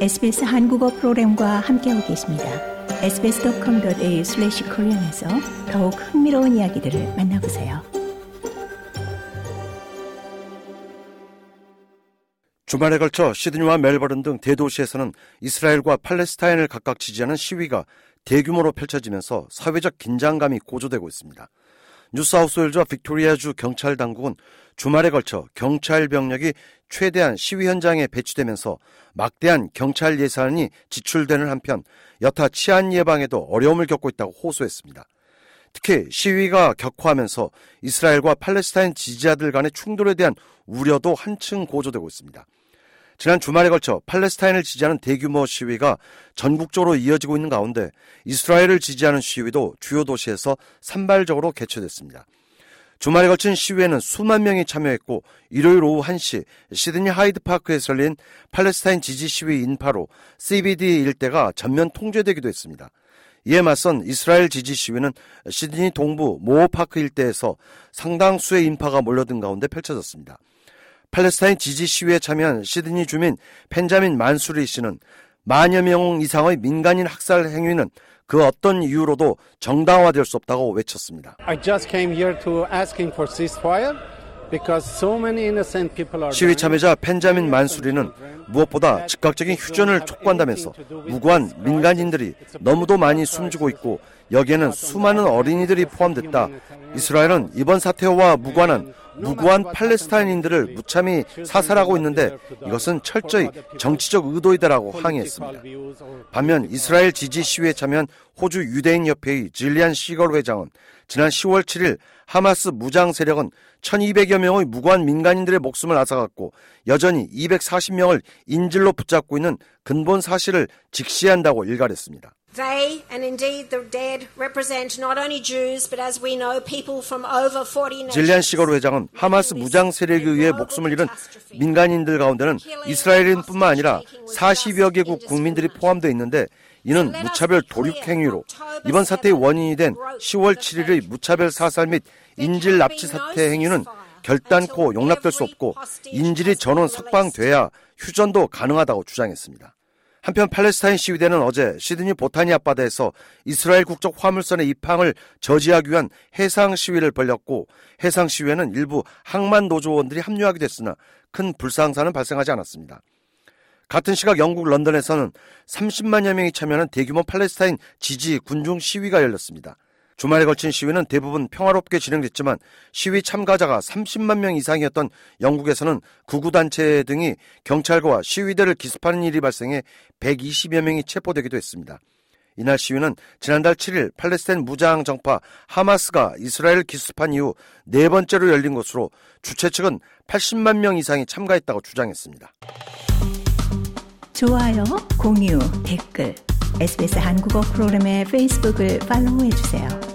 SBS 한국어 프로그램과 함께하고 계십니다. sbs.com.au/korean에서 더욱 흥미로운 이야기들을 만나보세요. 주말에 걸쳐 시드니와 멜버른 등 대도시에서는 이스라엘과 팔레스타인을 각각 지지하는 시위가 대규모로 펼쳐지면서 사회적 긴장감이 고조되고 있습니다. 뉴사우스웨일즈와 빅토리아주 경찰 당국은 주말에 걸쳐 경찰 병력이 최대한 시위 현장에 배치되면서 막대한 경찰 예산이 지출되는 한편 여타 치안 예방에도 어려움을 겪고 있다고 호소했습니다. 특히 시위가 격화하면서 이스라엘과 팔레스타인 지지자들 간의 충돌에 대한 우려도 한층 고조되고 있습니다. 지난 주말에 걸쳐 팔레스타인을 지지하는 대규모 시위가 전국적으로 이어지고 있는 가운데 이스라엘을 지지하는 시위도 주요 도시에서 산발적으로 개최됐습니다. 주말에 걸친 시위에는 수만 명이 참여했고 일요일 오후 1시 시드니 하이드파크에서 열린 팔레스타인 지지 시위 인파로 CBD 일대가 전면 통제되기도 했습니다. 이에 맞선 이스라엘 지지 시위는 시드니 동부 모어파크 일대에서 상당수의 인파가 몰려든 가운데 펼쳐졌습니다. 팔레스타인 지지 시위에 참여한 시드니 주민 펜자민 만수리 씨는 만여 명 이상의 민간인 학살 행위는 그 어떤 이유로도 정당화될 수 없다고 외쳤습니다. I just came here to asking for ceasefire. 시위 참여자 펜자민 만수리는 무엇보다 즉각적인 휴전을 촉구한다면서 무고한 민간인들이 너무도 많이 숨지고 있고 여기에는 수많은 어린이들이 포함됐다. 이스라엘은 이번 사태와 무관한 무고한 팔레스타인인들을 무참히 사살하고 있는데 이것은 철저히 정치적 의도이다라고 항의했습니다. 반면 이스라엘 지지 시위에 참여한 호주 유대인 협회의 질리안 시걸 회장은 지난 10월 7일 하마스 무장 세력은 1200여 명의 무고한 민간인들의 목숨을 앗아갔고 여전히 240명을 인질로 붙잡고 있는 근본 사실을 직시한다고 일갈했습니다. They and indeed the dead represent not only Jews but as we know people from over 40 nations. 질리안 시거로 회장은 하마스 무장 세력에 의해 목숨을 잃은 민간인들 가운데는 이스라엘인뿐만 아니라 40여 개국 국민들이 포함되어 있는데 이는 무차별 도륙 행위로 이번 사태의 원인이 된 10월 7일의 무차별 사살 및 인질 납치 사태 행위는 결단코 용납될 수 없고 인질이 전원 석방돼야 휴전도 가능하다고 주장했습니다. 한편 팔레스타인 시위대는 어제 시드니 보타니 앞바다에서 이스라엘 국적 화물선의 입항을 저지하기 위한 해상 시위를 벌였고 해상 시위에는 일부 항만 노조원들이 합류하게 됐으나 큰 불상사는 발생하지 않았습니다. 같은 시각 영국 런던에서는 30만여 명이 참여하는 대규모 팔레스타인 지지 군중 시위가 열렸습니다. 주말에 걸친 시위는 대부분 평화롭게 진행됐지만 시위 참가자가 30만 명 이상이었던 영국에서는 구구단체 등이 경찰과 시위대를 기습하는 일이 발생해 120여 명이 체포되기도 했습니다. 이날 시위는 지난달 7일 팔레스타인 무장 정파 하마스가 이스라엘 기습한 이후 네 번째로 열린 것으로 주최 측은 80만 명 이상이 참가했다고 주장했습니다. 좋아요, 공유, 댓글, SBS 한국어 프로그램의 페이스북을 팔로우해 주세요.